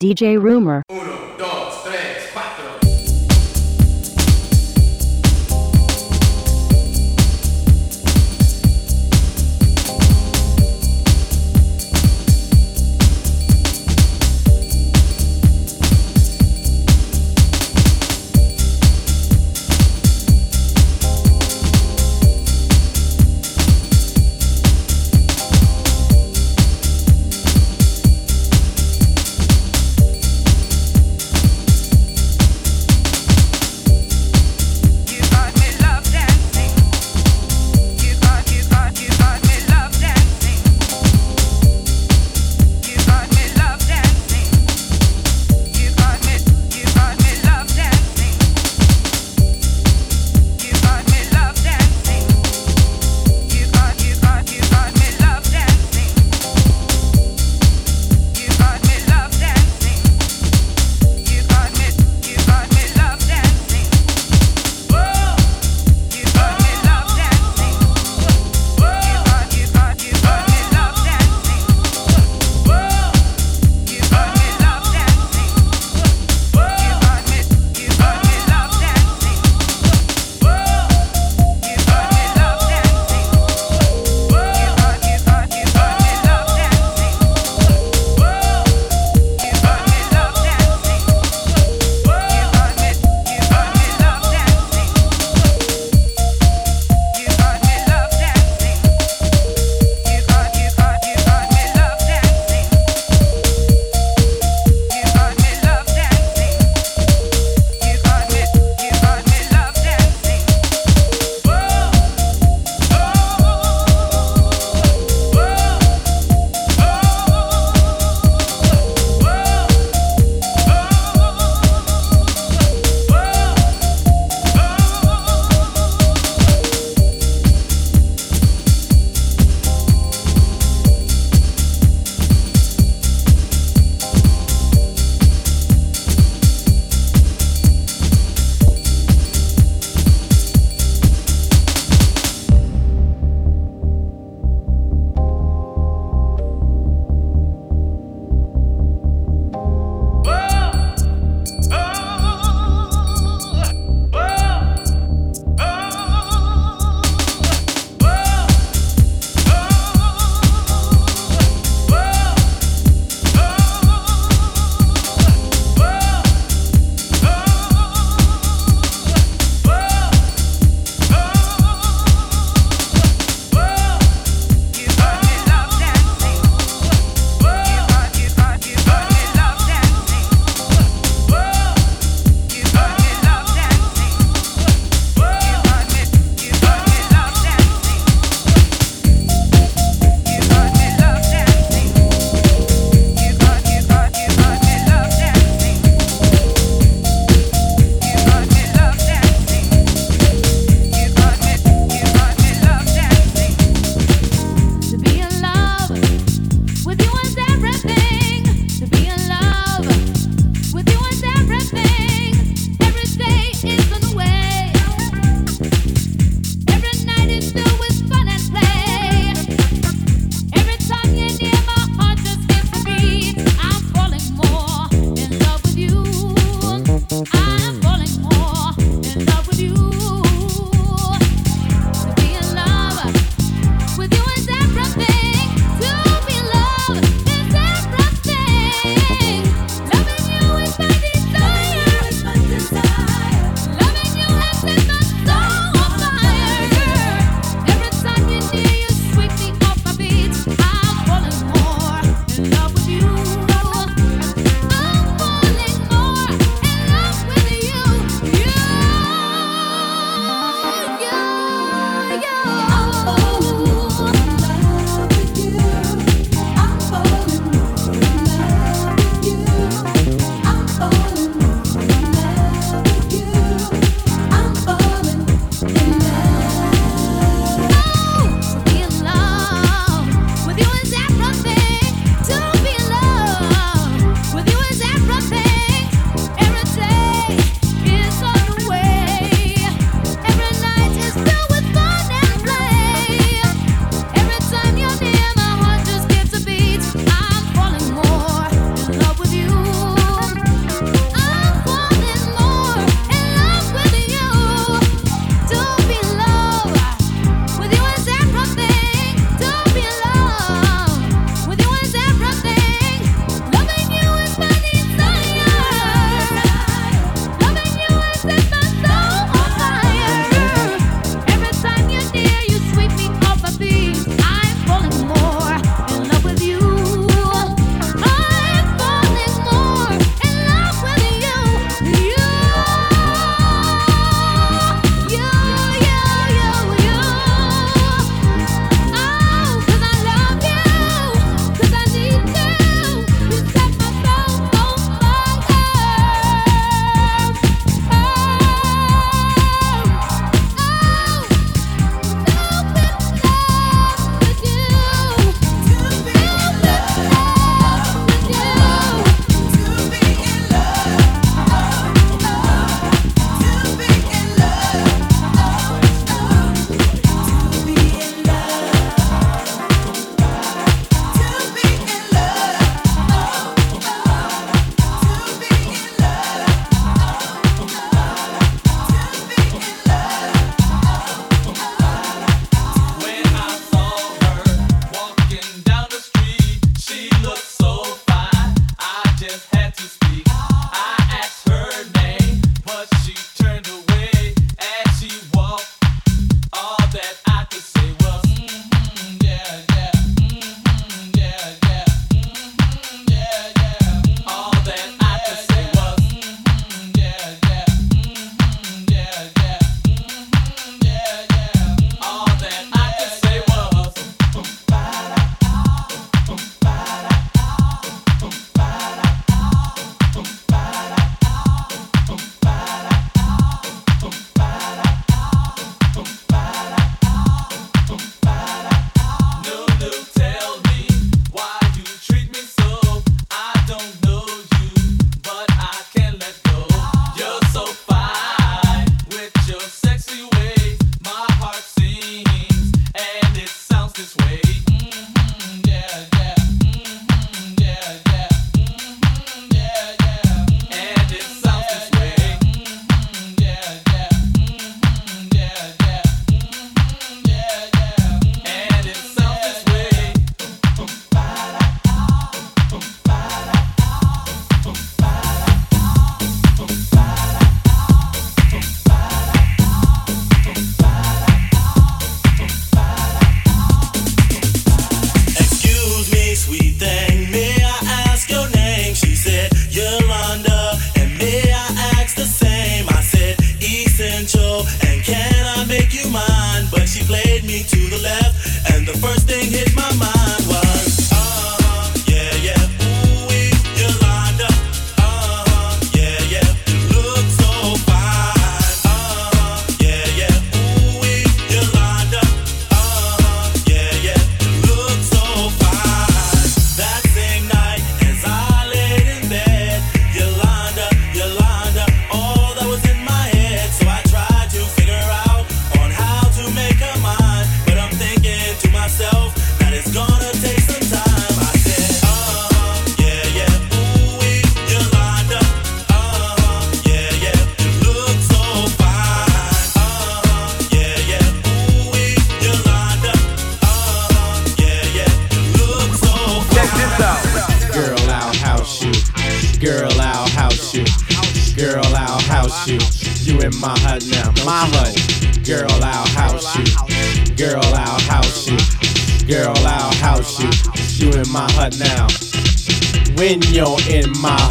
DJ Rumor. Oh,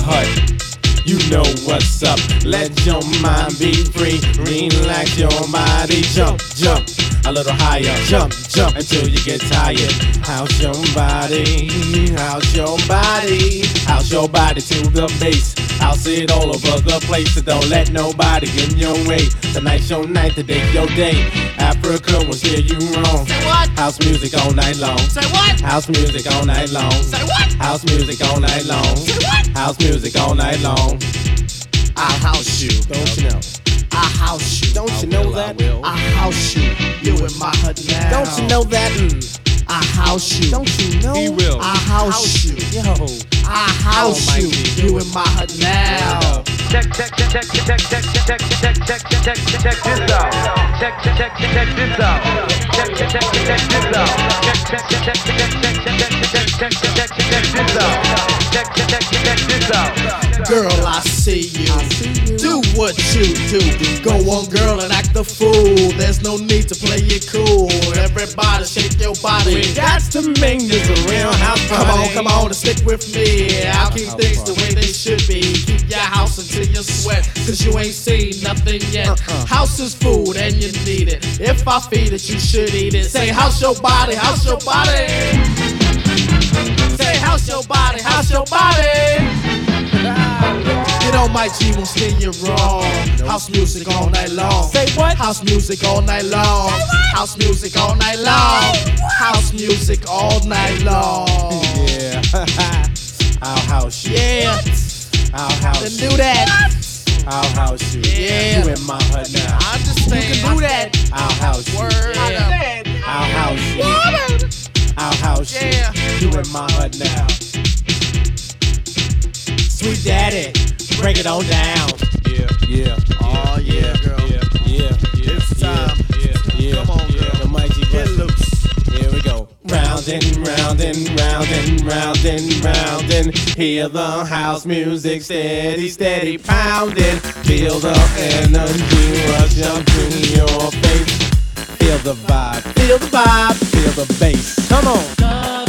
hut. You know what's up. Let your mind be free. Relax your body. Jump, jump a little higher. Jump, jump until you get tired. How's your body? How's your body? How's your body to the bass? I'll see it all over the place, so don't let nobody get in your way. Tonight's your night, today's your day. Afrika will steer you wrong. Say what? House music all night long. Say what? House music all night long. Say what? House music all night long. Say what? House music all night long. I'll house you. Don't you know? I house you. Don't you know that? I house you. You in my hut now. Don't you know that? I house you. Don't you know? He will. I house you. Yo. I house you. You in my hut now. check, check, check, check, check, check, check, check, check, check, check, check this out. Check, check, check, check this out. Check, check, check, check this out. Check, check, check, check, check, check, check, check, check, check, check this out. Check, check, check, check this out. Girl, I see you. Do what you do. Go on, girl, and act the fool. There's no need to play it cool. Everybody shake your body. We got to make this a real house party. Come on, come on, and stick with me. I'll keep things the way they should be. Keep your house until you sweat, cause you ain't seen nothing yet. Uh-uh. House is food and you need it. If I feed it, you should eat it. Say, house your body, house your body. Say, house your body, house your body. On my G, won't steer you wrong. House music all night long. Say what? House music all night long. House music all night long. House music all night long. Yeah. I'll house you. Yeah, I'll house you. do that. I'll house you. Yeah. You in my hut now. I understand. You can do that. I'll house you. Word. Yeah. I'll house you. I'll house Yeah. you. You in my hut now. Sweet daddy, break it on down. Yeah, yeah. Oh, yeah, girl. Yeah, yeah, yeah. It's time. Yeah, yeah. Come on, yeah. girl. The mighty Get loose. Here we go. Round and round and round and round and round and hear the house music steady, steady pounding. Feel the energy rush up to your face. Feel the vibe, feel the vibe, feel the bass. Come on.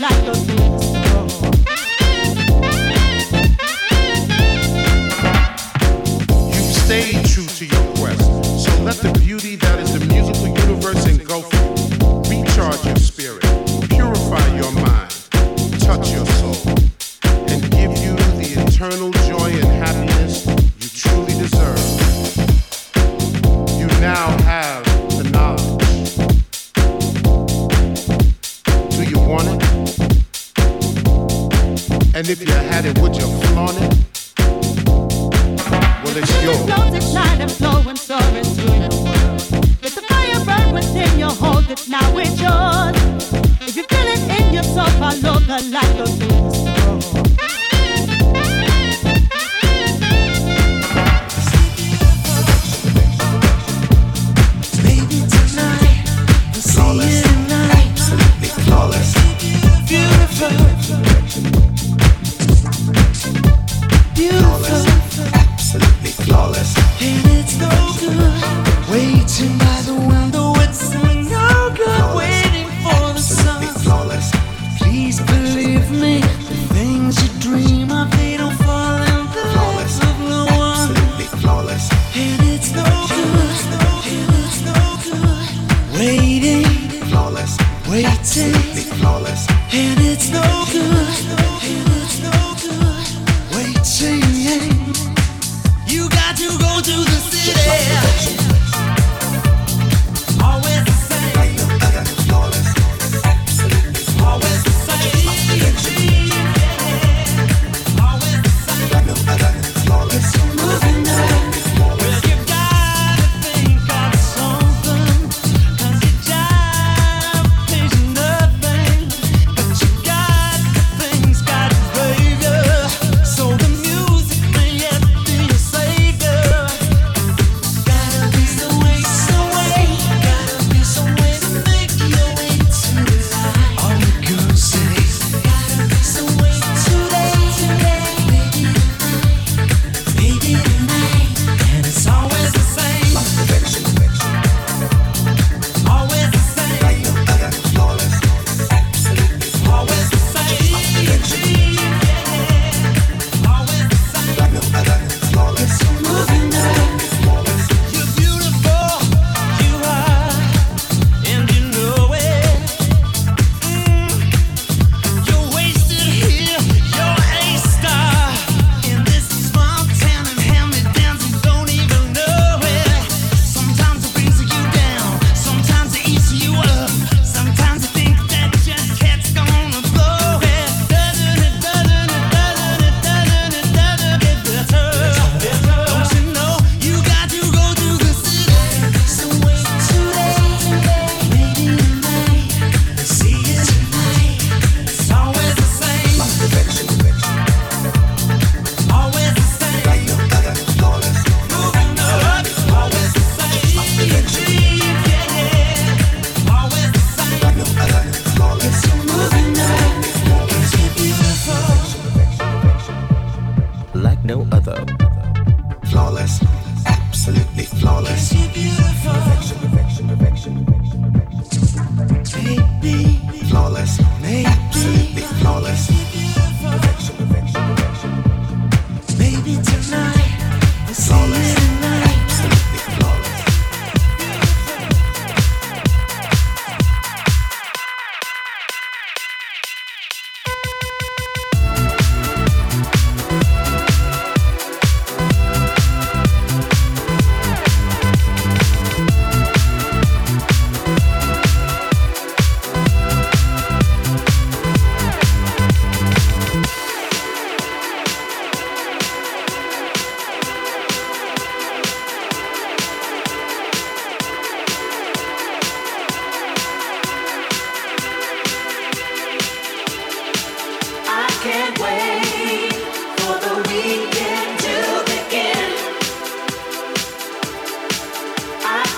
Follow the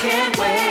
can't wait.